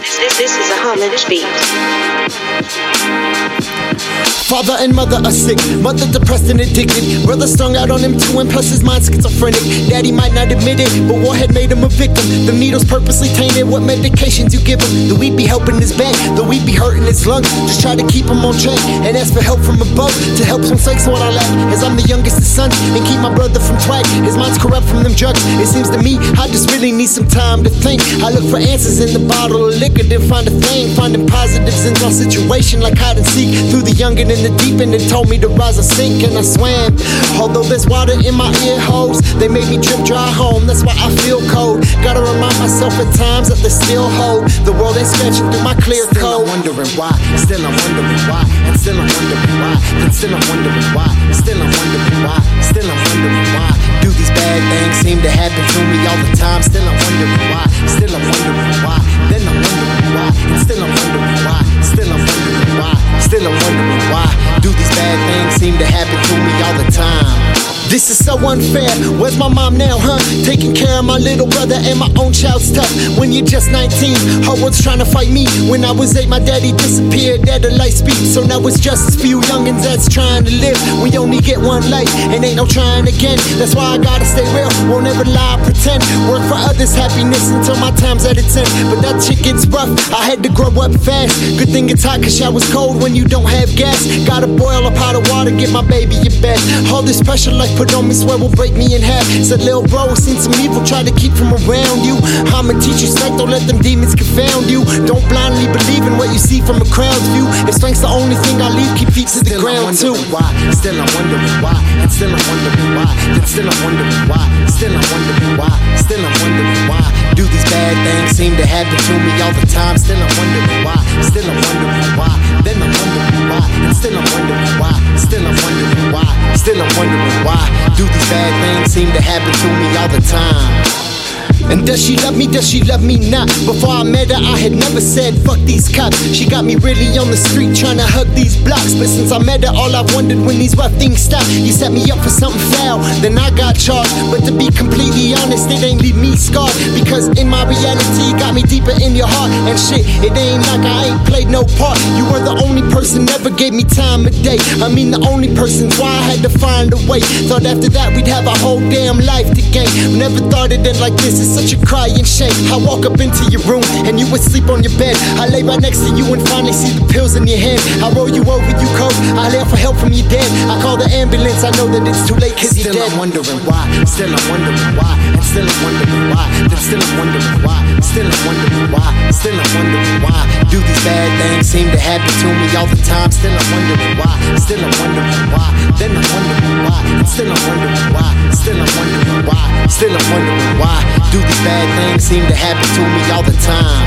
This, this this is beat. Father and mother are sick, mother depressed and addicted. Brother strung out on him too, and plus his mind schizophrenic. Daddy might not admit it, but war had made him a victim. The needles purposely tainted. What medications you give him? The weed be helping his back, the weed be hurting his lungs. Just try to keep him on track and ask for help from above to help some sakes what I lack. As I'm the youngest of sons and keep my brother from twag. His mind's corrupt from them drugs. It seems to me I just really need some time to think. I look for answers in the bottle of liquor, then find a thing. Finding positives in my situation like hide and seek through the young and in the deep end. It told me to rise or sink, and I swam. Although there's water in my ear holes, they made me drip dry home. That's why I feel cold. Gotta remind myself at times that they still hold. The world ain't scratching through my clear Still code. I'm wondering why, still I'm wondering why, and still I'm wondering why, and still I'm wondering why, still I'm wondering why, still I'm wondering why. Do these bad things seem to happen to me all the time? Still I'm wondering why, still I'm wondering why, then I'm wondering why, still I'm wondering why, still I'm wondering why, still I'm wondering This is so unfair. Where's my mom now, huh? Taking care of my little brother and my own child's stuff. When you're just 19, her world's trying to fight me. When I was eight, my daddy disappeared at a light speed. So now it's just a few youngins that's trying to live. We only get one life, and ain't no trying again. That's why I gotta stay real. Won't ever lie, pretend. Work for others' happiness until my time's at its end. But that shit gets rough. I had to grow up fast. Good thing it's hot, cause shower's cold when you don't have gas. Gotta boil a pot of water, get my baby in bed. All this pressure life put on me, swear will break me in half. Said, little bro, I seen some evil, try to keep from around you. I'ma teach you strength, don't let them demons confound you. Don't blindly believe in what you see from a crowd's view. If strength's the only thing I leave, keep feet to the ground too. why, still I'm wondering why, and still I'm wondering why, then still I'm wondering why, still I'm wondering why, still I'm wondering why. Do these bad things seem to happen to me all the time? Still I'm wondering why, wondering why. Do these bad things seem to happen to me all the time? And does she love me? Does she love me not? Before I met her, I had never said fuck these cops. She got me really on the street trying to hug these blocks. But since I met her, all I've wondered when these rough things stop. You set me up for something foul, then I got charged. But to be completely honest, it ain't leave me scarred. Because in my reality, got me in your heart. And shit, it ain't like I ain't played no part. You were the only person ever gave me time of day. I mean, the only person why I had to find a way. Thought after that we'd have a whole damn life to gain. Never thought it'd end like this. It's such a crying shame. I walk up into your room and you would sleep on your bed. I lay right next to you and finally see the pills in your hand. I roll you over, you cold. I yell for help from your dad. I call the ambulance. I know that it's too late cause you're Still dead. I'm wondering why, still I'm wondering why, and still I'm wondering why, then still I'm wondering happen to me all the time? Still I'm wondering why, still I'm wondering why, then I'm wondering why, still I'm wondering why, still I'm wondering why, still I'm wondering why. Do these bad things seem to happen to me all the time?